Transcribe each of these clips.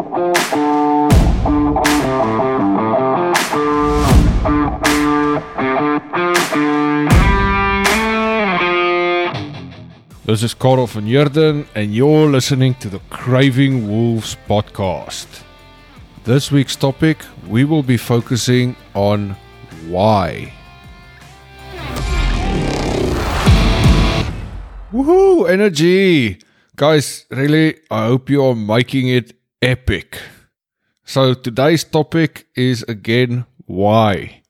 This is Karel van Heerden, and you're listening to the Craving Wolves podcast. This week's topic, we will be focusing on why. Woohoo! Energy! Guys, really, I hope you are making it epic. So, today's topic is again why.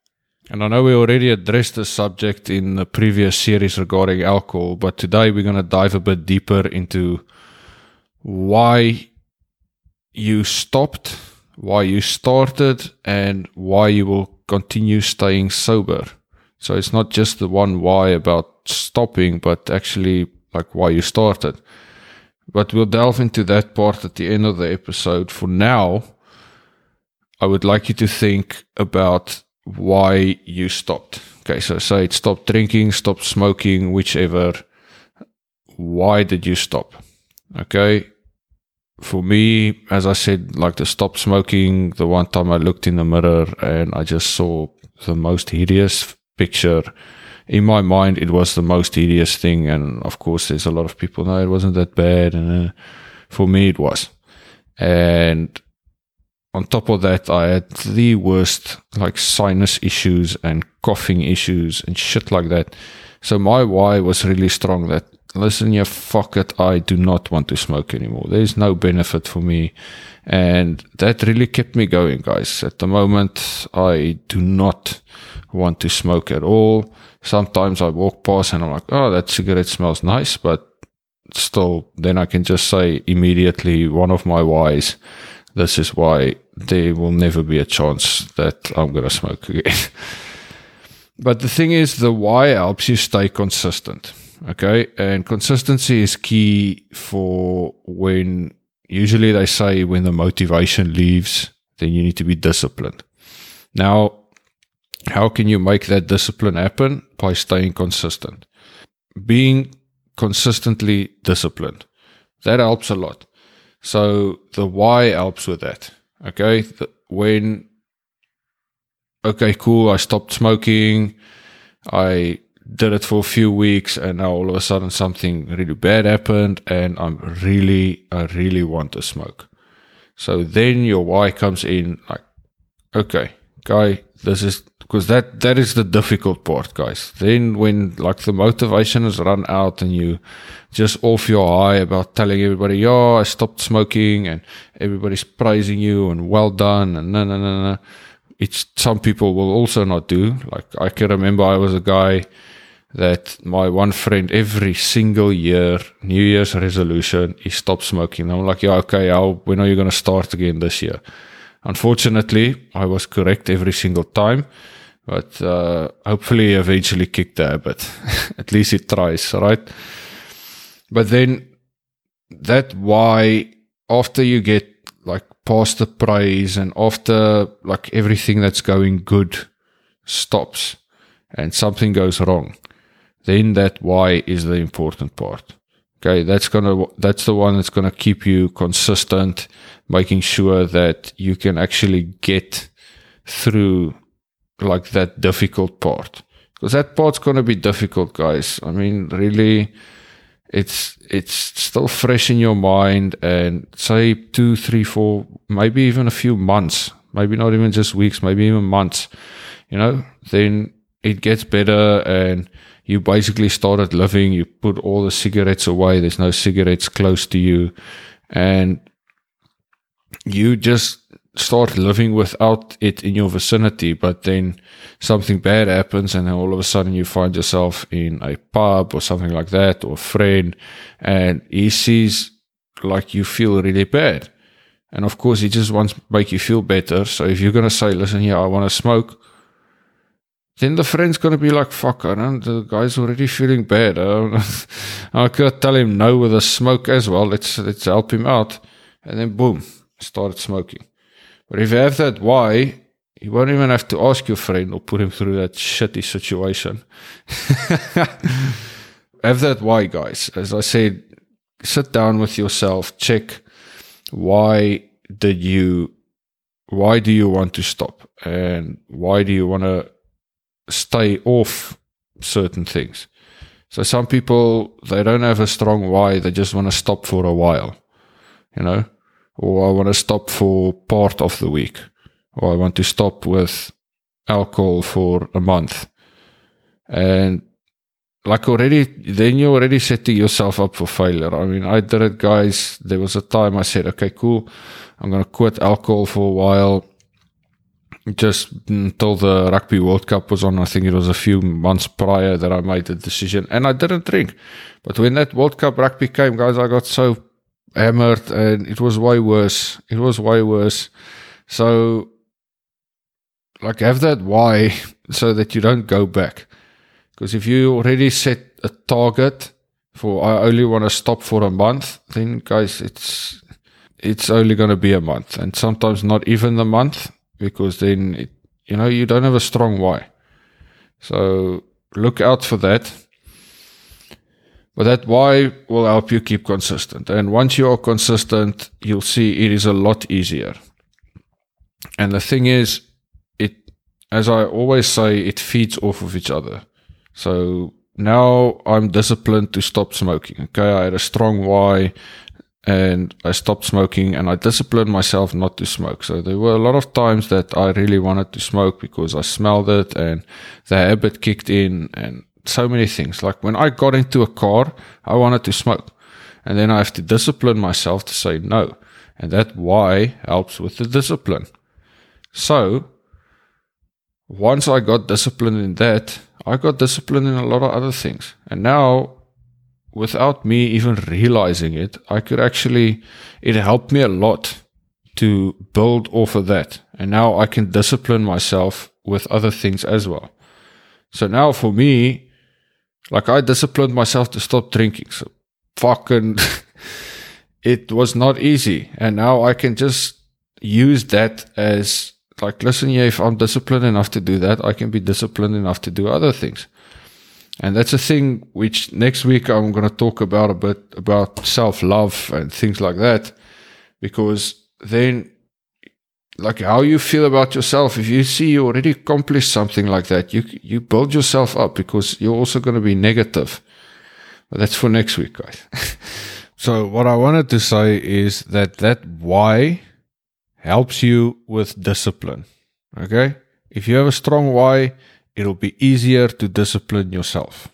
And I know we already addressed the subject in the previous series regarding alcohol, but today we're going to dive a bit deeper into why you stopped, why you started, and why you will continue staying sober. So it's not just the one why about stopping, but actually like why you started. But we'll delve into that part at the end of the episode. For now, I would like you to think about why you stopped. Okay, so say it stopped drinking, stopped smoking, whichever. Why did you stop? Okay. For me, as I said, like to stop smoking, the one time I looked in the mirror and I just saw the most hideous picture. In my mind, it was the most tedious thing. And of course, there's a lot of people know it wasn't that bad. And uh, for me, it was. And on top of that, I had the worst like sinus issues and coughing issues and shit like that. So my why was really strong that listen, you fuck it, I do not want to smoke anymore. There's no benefit for me. And that really kept me going, guys. At the moment, I do not want to smoke at all. Sometimes I walk past and I'm like, oh, that cigarette smells nice, but still, then I can just say immediately one of my whys this is why there will never be a chance that I'm going to smoke again. but the thing is, the why helps you stay consistent. Okay. And consistency is key for when usually they say when the motivation leaves, then you need to be disciplined. Now, how can you make that discipline happen? By staying consistent. Being consistently disciplined. That helps a lot. So the why helps with that. Okay. The, when, okay, cool. I stopped smoking. I did it for a few weeks and now all of a sudden something really bad happened and I'm really, I really want to smoke. So then your why comes in like, okay, guy, this is because that that is the difficult part, guys. Then when like the motivation has run out and you just off your high about telling everybody, "Yo, I stopped smoking," and everybody's praising you and well done and no, no, no, no. It's some people will also not do. Like I can remember, I was a guy that my one friend every single year, New Year's resolution, he stopped smoking. I'm like, yeah, okay, how, when are you going to start again this year? Unfortunately, I was correct every single time but uh, hopefully eventually kick the habit. At least it tries, right? But then that why after you get like past the praise and after like everything that's going good stops and something goes wrong, then that why is the important part. Okay, that's gonna that's the one that's gonna keep you consistent, making sure that you can actually get through like that difficult part. Because that part's to be difficult guys. I mean really it's it's still fresh in your mind and say two three four maybe even a few months maybe not even just weeks maybe even months you know? Then it gets better and you basically started living you put all the cigarettes away there's no cigarettes close to you and you just start living without it in your vicinity, but then something bad happens and then all of a sudden you find yourself in a pub or something like that or a friend and he sees like you feel really bad. And of course he just wants to make you feel better. So if you're going to say, listen yeah, I want to smoke, then the friend's going to be like, fuck, I don't, the guy's already feeling bad. I could tell him no with a smoke as well. Let's, let's help him out. And then boom, started smoking. But if you have that why, you won't even have to ask your friend or put him through that shitty situation. have that why, guys. As I said, sit down with yourself, check why did you why do you want to stop and why do you want to stay off certain things. So some people they don't have a strong why they just want to stop for a while you know? Or i want to stop for part of the week or i want to stop with alcohol for a month. And like already then you're already setting yourself up for failure. I mean i did it guys. There was a time i said okay cool. I'm going to quit alcohol for a while just until the rugby world cup was on i think it was a few months prior that i made the decision and i didn't drink. But when that world cup rugby came guys i got so hammered and it was way worse. It was way worse. So like have that why so that you don't go back. Because if you already set a target for I only want to stop for a month, then guys, it's it's only going to be a month, and sometimes not even the month, because then it, you know you don't have a strong why. So look out for that. But that why will help you keep consistent. And once you are consistent, you'll see it is a lot easier. And the thing is, it, as I always say, it feeds off of each other. So now I'm disciplined to stop smoking. Okay. I had a strong why and I stopped smoking and I disciplined myself not to smoke. So there were a lot of times that I really wanted to smoke because I smelled it and the habit kicked in and so many things. Like when I got into a car, I wanted to smoke. And then I have to discipline myself to say no. And that why helps with the discipline. So once I got disciplined in that, I got disciplined in a lot of other things. And now, without me even realizing it, I could actually, it helped me a lot to build off of that. And now I can discipline myself with other things as well. So now for me, like I disciplined myself to stop drinking. So fucking, it was not easy. And now I can just use that as like, listen, yeah, if I'm disciplined enough to do that, I can be disciplined enough to do other things. And that's a thing which next week I'm going to talk about a bit about self love and things like that. Because then, like how you feel about yourself, if you see you already accomplished something like that, you, you build yourself up because you're also going to be negative. But that's for next week, guys. so what I wanted to say is that that why helps you with discipline. Okay? If you have a strong why, it'll be easier to discipline yourself.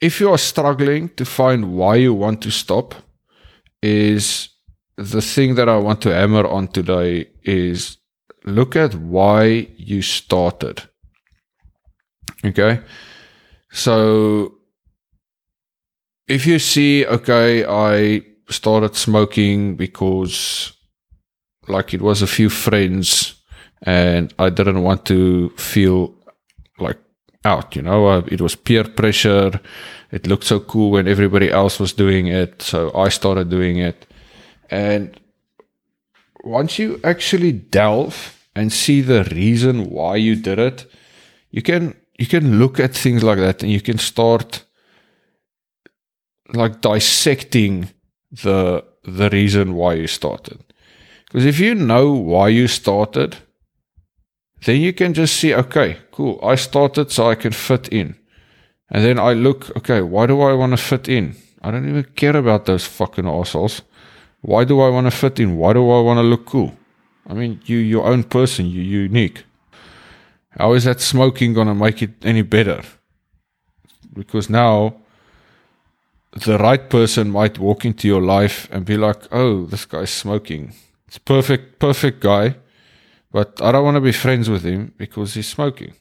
If you are struggling to find why you want to stop, is the thing that I want to hammer on today is look at why you started. Okay? So if you see, okay, I started smoking because like it was a few friends and I didn't want to feel out, you know, uh, it was peer pressure. It looked so cool when everybody else was doing it. So I started doing it. And once you actually delve and see the reason why you did it, you can, you can look at things like that and you can start like dissecting the, the reason why you started. Because if you know why you started, then you can just see, okay, cool. I started so I can fit in. And then I look, okay, why do I want to fit in? I don't even care about those fucking assholes. Why do I want to fit in? Why do I want to look cool? I mean, you, your own person, you're unique. How is that smoking going to make it any better? Because now the right person might walk into your life and be like, oh, this guy's smoking. It's perfect, perfect guy, but I don't want to be friends with him because he's smoking.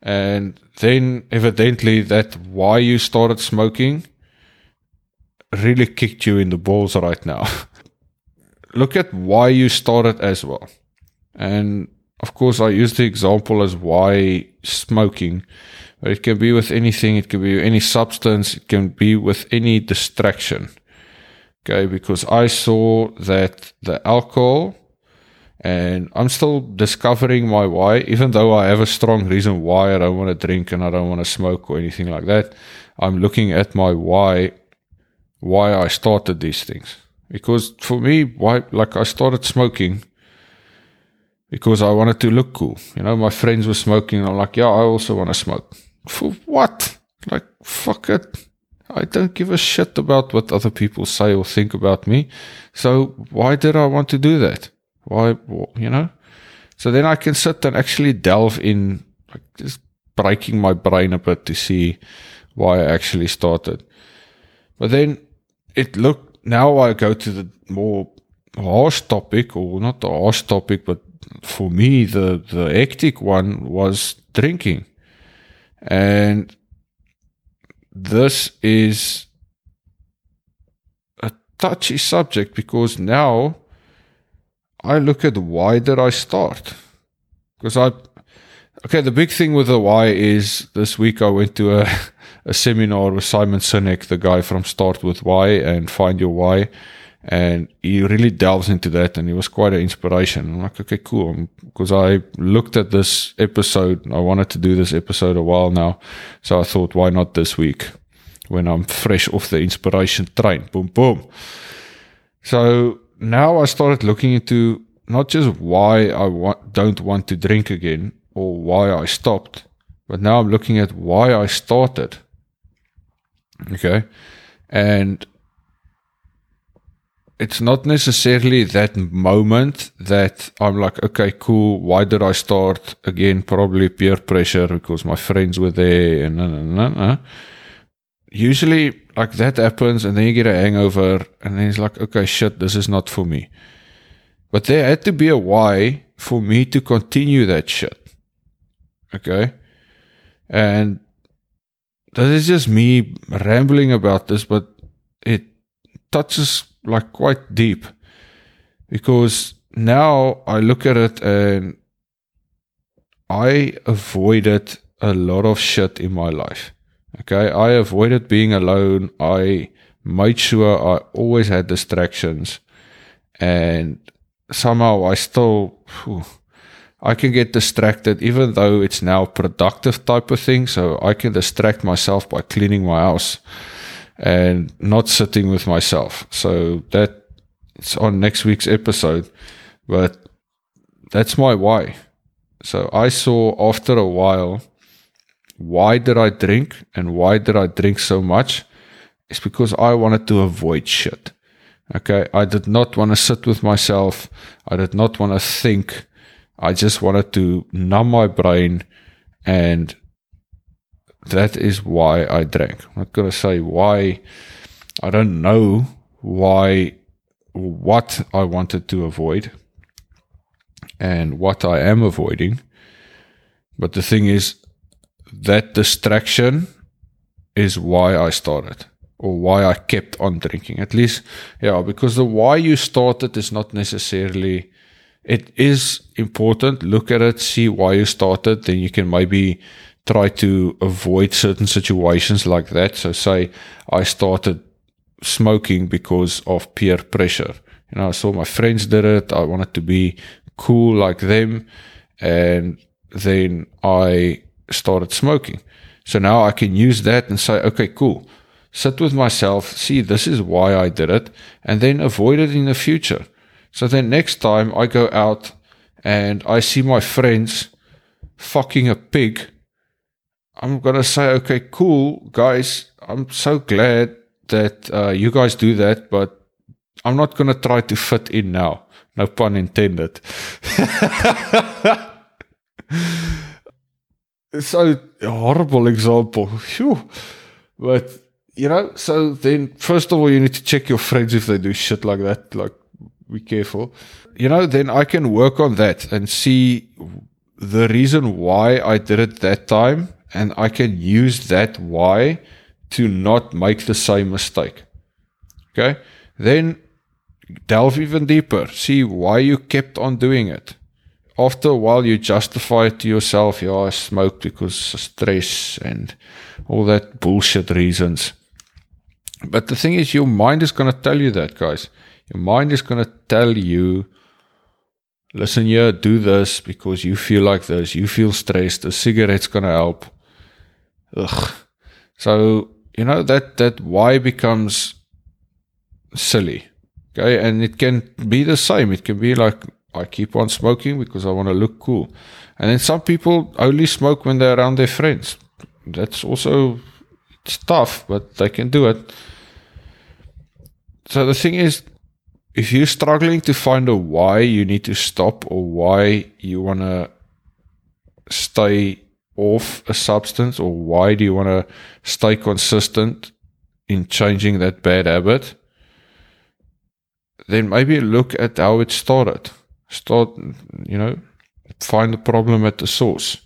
And then evidently that why you started smoking really kicked you in the balls right now. Look at why you started as well. And of course, I use the example as why smoking, but it can be with anything. It can be any substance. It can be with any distraction. Okay, because I saw that the alcohol, and I'm still discovering my why, even though I have a strong reason why I don't want to drink and I don't want to smoke or anything like that. I'm looking at my why, why I started these things. Because for me, why, like I started smoking because I wanted to look cool. You know, my friends were smoking. and I'm like, yeah, I also want to smoke. For what? Like, fuck it. I don't give a shit about what other people say or think about me. So why did I want to do that? Why, you know? So then I can sit and actually delve in, like just breaking my brain a bit to see why I actually started. But then it looked, now I go to the more harsh topic, or not the harsh topic, but for me, the, the hectic one was drinking. And this is a touchy subject because now I look at why did I start? Because I, okay, the big thing with the why is this week I went to a, a seminar with Simon Sinek, the guy from Start with Why and Find Your Why. And he really delves into that and he was quite an inspiration. I'm like, okay, cool. Because I looked at this episode. I wanted to do this episode a while now. So I thought, why not this week when I'm fresh off the inspiration train? Boom, boom. So now I started looking into not just why I wa- don't want to drink again or why I stopped, but now I'm looking at why I started. Okay. And it's not necessarily that moment that I'm like, okay, cool. Why did I start again? Probably peer pressure because my friends were there and usually like that happens and then you get a hangover and then it's like, okay, shit, this is not for me. But there had to be a why for me to continue that shit. Okay. And that is just me rambling about this, but it touches like quite deep because now I look at it and I avoided a lot of shit in my life. Okay. I avoided being alone. I made sure I always had distractions and somehow I still, whew, I can get distracted even though it's now productive type of thing. So I can distract myself by cleaning my house and not sitting with myself. So that it's on next week's episode, but that's my why. So I saw after a while, why did I drink and why did I drink so much? It's because I wanted to avoid shit. Okay. I did not want to sit with myself. I did not want to think. I just wanted to numb my brain and that is why I drank. I'm not going to say why. I don't know why, what I wanted to avoid and what I am avoiding. But the thing is, that distraction is why I started or why I kept on drinking. At least, yeah, because the why you started is not necessarily, it is important. Look at it, see why you started, then you can maybe try to avoid certain situations like that. So, say I started smoking because of peer pressure. You know, I saw my friends did it. I wanted to be cool like them. And then I started smoking. So now I can use that and say, okay, cool. Sit with myself, see, this is why I did it, and then avoid it in the future. So then next time I go out and I see my friends fucking a pig, I'm going to say, okay, cool, guys. I'm so glad that uh, you guys do that, but I'm not going to try to fit in now. No pun intended. so a horrible example. Phew. But you know, so then first of all, you need to check your friends if they do shit like that. Like, be careful. You know, then I can work on that and see the reason why I did it that time, and I can use that why to not make the same mistake. Okay, then delve even deeper. See why you kept on doing it after a while you justify it to yourself, yeah, I smoke because of stress and all that bullshit reasons. But the thing is, your mind is going to tell you that, guys. Your mind is going to tell you, listen here, do this because you feel like this. You feel stressed. A cigarette's going to help. Ugh. So, you know, that, that why becomes silly. Okay. And it can be the same. It can be like, I keep on smoking because I want to look cool. And then some people only smoke when they're around their friends. That's also tough, but they can do it. So the thing is, if you're struggling to find a why you need to stop or why you want to stay off a substance or why do you want to stay consistent in changing that bad habit, then maybe look at how it started. Start, you know, find the problem at the source.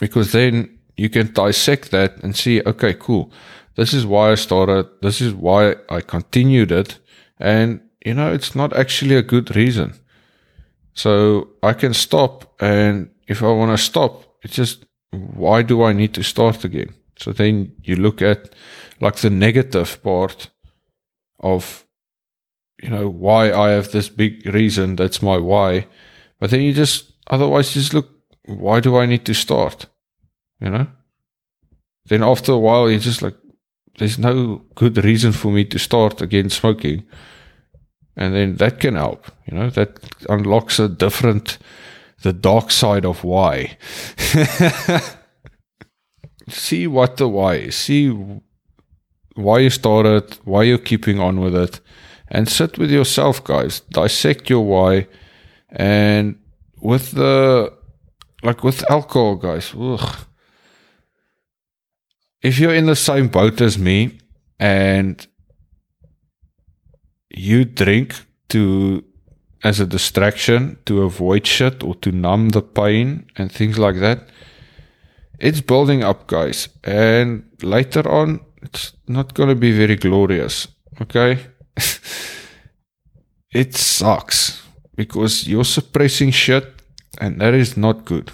Because then you can dissect that and see, okay, cool. This is why I started. This is why I continued it. And, you know, it's not actually a good reason. So I can stop. And if I want to stop, it's just, why do I need to start again? So then you look at like the negative part of, you know, why I have this big reason. That's my why. But then you just, otherwise, just look, why do I need to start? You know? Then after a while, you're just like, there's no good reason for me to start again smoking. And then that can help, you know, that unlocks a different, the dark side of why. See what the why is. See why you started, why you're keeping on with it, and sit with yourself, guys. Dissect your why and with the like with alcohol, guys, ugh, if you're in the same boat as me and you drink to as a distraction to avoid shit or to numb the pain and things like that, it's building up, guys. And later on, it's not going to be very glorious. Okay. it sucks because you're suppressing shit and that is not good.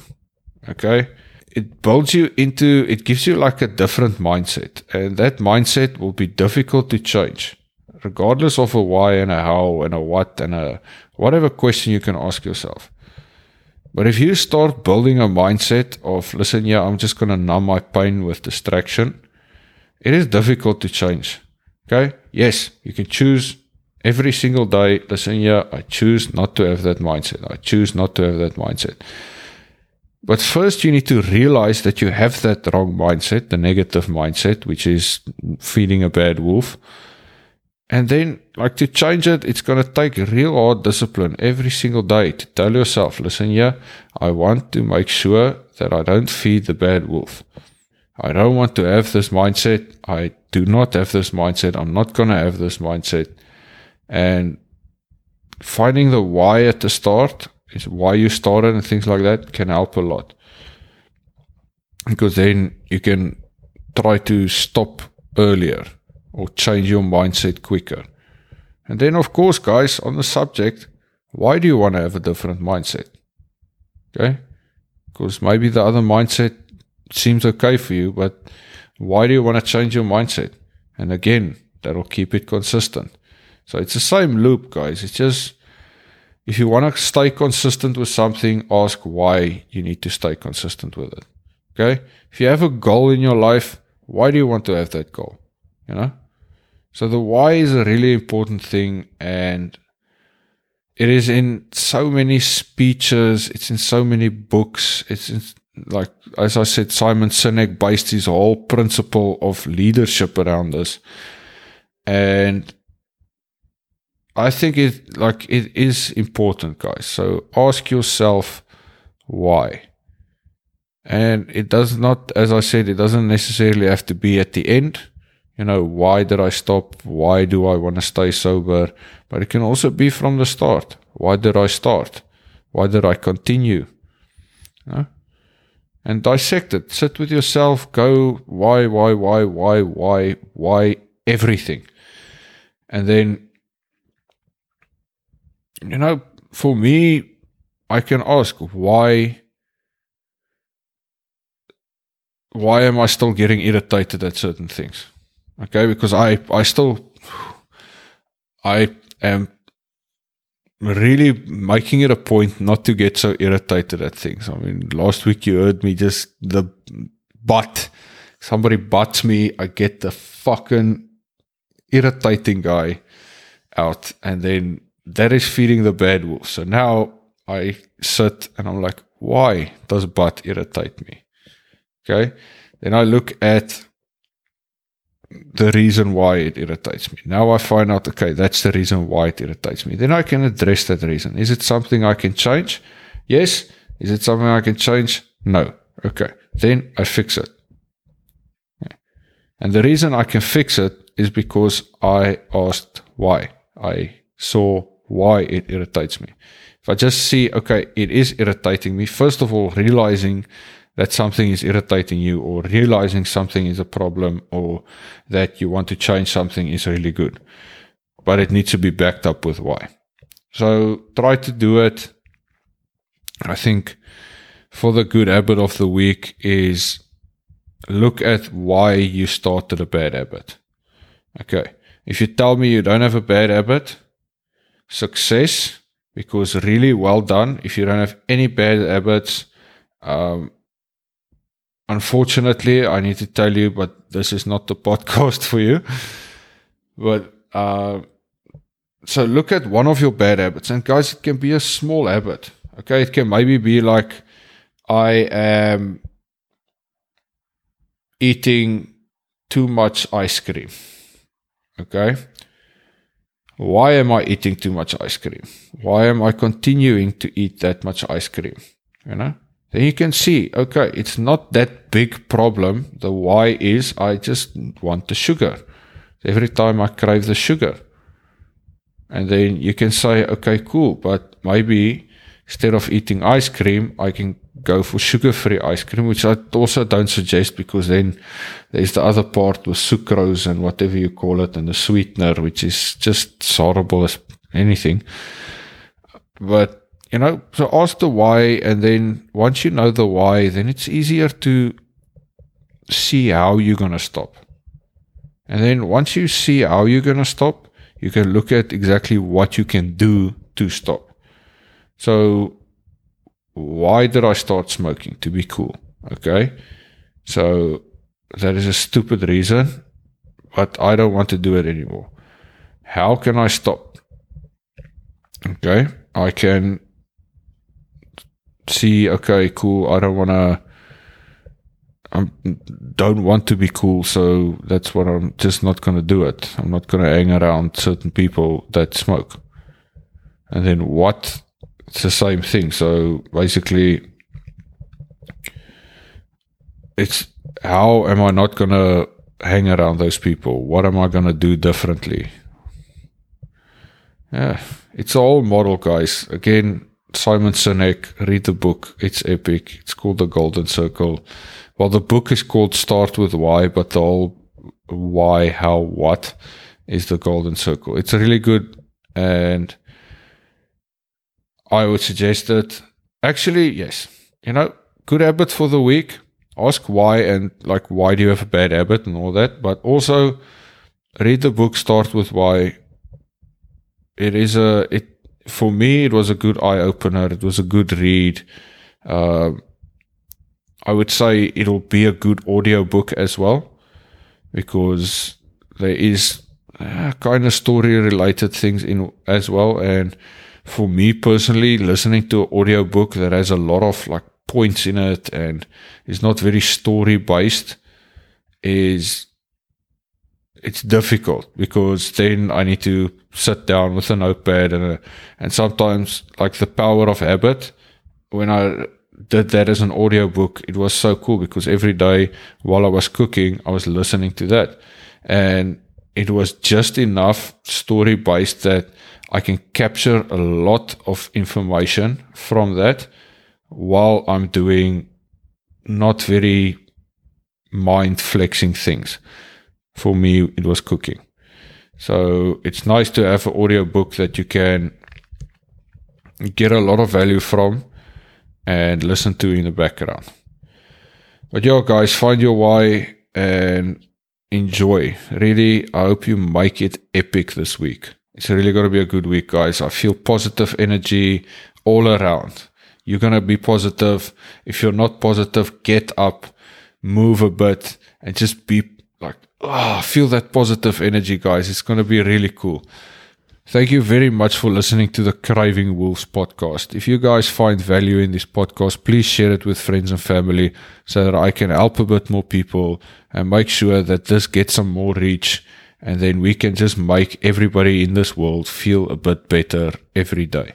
Okay. It builds you into, it gives you like a different mindset and that mindset will be difficult to change regardless of a why and a how and a what and a whatever question you can ask yourself. But if you start building a mindset of, listen, yeah, I'm just going to numb my pain with distraction, it is difficult to change. Okay. Yes, you can choose every single day, listen, yeah, I choose not to have that mindset. I choose not to have that mindset. But first, you need to realize that you have that wrong mindset, the negative mindset, which is feeding a bad wolf. And then, like to change it, it's going to take real hard discipline every single day to tell yourself, listen, yeah, I want to make sure that I don't feed the bad wolf. I don't want to have this mindset. I do not have this mindset. I'm not going to have this mindset. And finding the why at the start is why you started and things like that can help a lot. Because then you can try to stop earlier or change your mindset quicker. And then, of course, guys, on the subject, why do you want to have a different mindset? Okay? Because maybe the other mindset seems okay for you, but why do you want to change your mindset? And again, that'll keep it consistent. So it's the same loop, guys. It's just if you want to stay consistent with something, ask why you need to stay consistent with it. Okay. If you have a goal in your life, why do you want to have that goal? You know? So the why is a really important thing and it is in so many speeches, it's in so many books, it's in like as I said, Simon Sinek based his whole principle of leadership around this. And I think it like it is important, guys. So ask yourself why. And it does not, as I said, it doesn't necessarily have to be at the end. You know, why did I stop? Why do I want to stay sober? But it can also be from the start. Why did I start? Why did I continue? You know? And dissect it. Sit with yourself. Go, why, why, why, why, why, why, everything. And then you know, for me, I can ask why. Why am I still getting irritated at certain things? Okay, because I I still I am really making it a point not to get so irritated at things. I mean, last week you heard me just the butt. Somebody butts me, I get the fucking irritating guy out. And then that is feeding the bad wolf. So now I sit and I'm like, why does butt irritate me? Okay. Then I look at the reason why it irritates me. Now I find out, okay, that's the reason why it irritates me. Then I can address that reason. Is it something I can change? Yes. Is it something I can change? No. Okay. Then I fix it. And the reason I can fix it is because I asked why. I saw why it irritates me. If I just see, okay, it is irritating me, first of all, realizing that something is irritating you or realizing something is a problem or that you want to change something is really good. But it needs to be backed up with why. So try to do it. I think for the good habit of the week is look at why you started a bad habit. Okay. If you tell me you don't have a bad habit, success, because really well done. If you don't have any bad habits, um, unfortunately, I need to tell you, but this is not the podcast for you. But, uh, so look at one of your bad habits and guys, it can be a small habit. Okay. It can maybe be like, I am eating too much ice cream. Okay. Why am I eating too much ice cream? Why am I continuing to eat that much ice cream? You know? Then you can see, okay, it's not that big problem. The why is I just want the sugar. Every time I crave the sugar. And then you can say, okay, cool, but maybe instead of eating ice cream, I can go for sugar-free ice cream, which I also don't suggest because then there's the other part with sucrose and whatever you call it and the sweetener, which is just horrible as anything. But, you know, so ask the why. And then once you know the why, then it's easier to see how you're going to stop. And then once you see how you're going to stop, you can look at exactly what you can do to stop. So why did I start smoking? To be cool. Okay. So that is a stupid reason, but I don't want to do it anymore. How can I stop? Okay. I can see, okay, cool. I don't want to, I don't want to be cool. So that's what I'm just not going to do it. I'm not going to hang around certain people that smoke. And then what it's the same thing. So basically, it's how am I not going to hang around those people? What am I going to do differently? Yeah, it's all model, guys. Again, Simon Sinek, read the book. It's epic. It's called The Golden Circle. Well, the book is called Start with Why, but the whole why, how, what is the Golden Circle. It's really good and I would suggest that actually, yes, you know, good habit for the week. Ask why and like, why do you have a bad habit and all that, but also read the book, start with why. It is a, it, for me, it was a good eye opener. It was a good read. Uh, I would say it'll be a good audio book as well because there is uh, kind of story related things in as well. And for me personally, listening to an audiobook that has a lot of like points in it and is not very story based is it's difficult because then I need to sit down with a notepad and a, and sometimes like the power of habit when I did that as an audiobook it was so cool because every day while I was cooking I was listening to that and it was just enough story based that I can capture a lot of information from that while I'm doing not very mind flexing things. For me, it was cooking. So it's nice to have an audio book that you can get a lot of value from and listen to in the background. But yeah, guys, find your why and enjoy. Really, I hope you make it epic this week. It's really going to be a good week, guys. I feel positive energy all around. You're going to be positive. If you're not positive, get up, move a bit, and just be like, oh, feel that positive energy, guys. It's going to be really cool. Thank you very much for listening to the Craving Wolves podcast. If you guys find value in this podcast, please share it with friends and family so that I can help a bit more people and make sure that this gets some more reach. And then we can just make everybody in this world feel a bit better every day.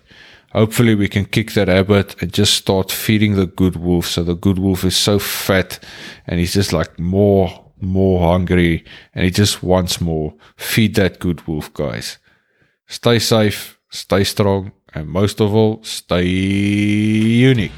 Hopefully, we can kick that habit and just start feeding the good wolf. So the good wolf is so fat and he's just like more, more hungry and he just wants more. Feed that good wolf, guys. Stay safe, stay strong, and most of all, stay unique.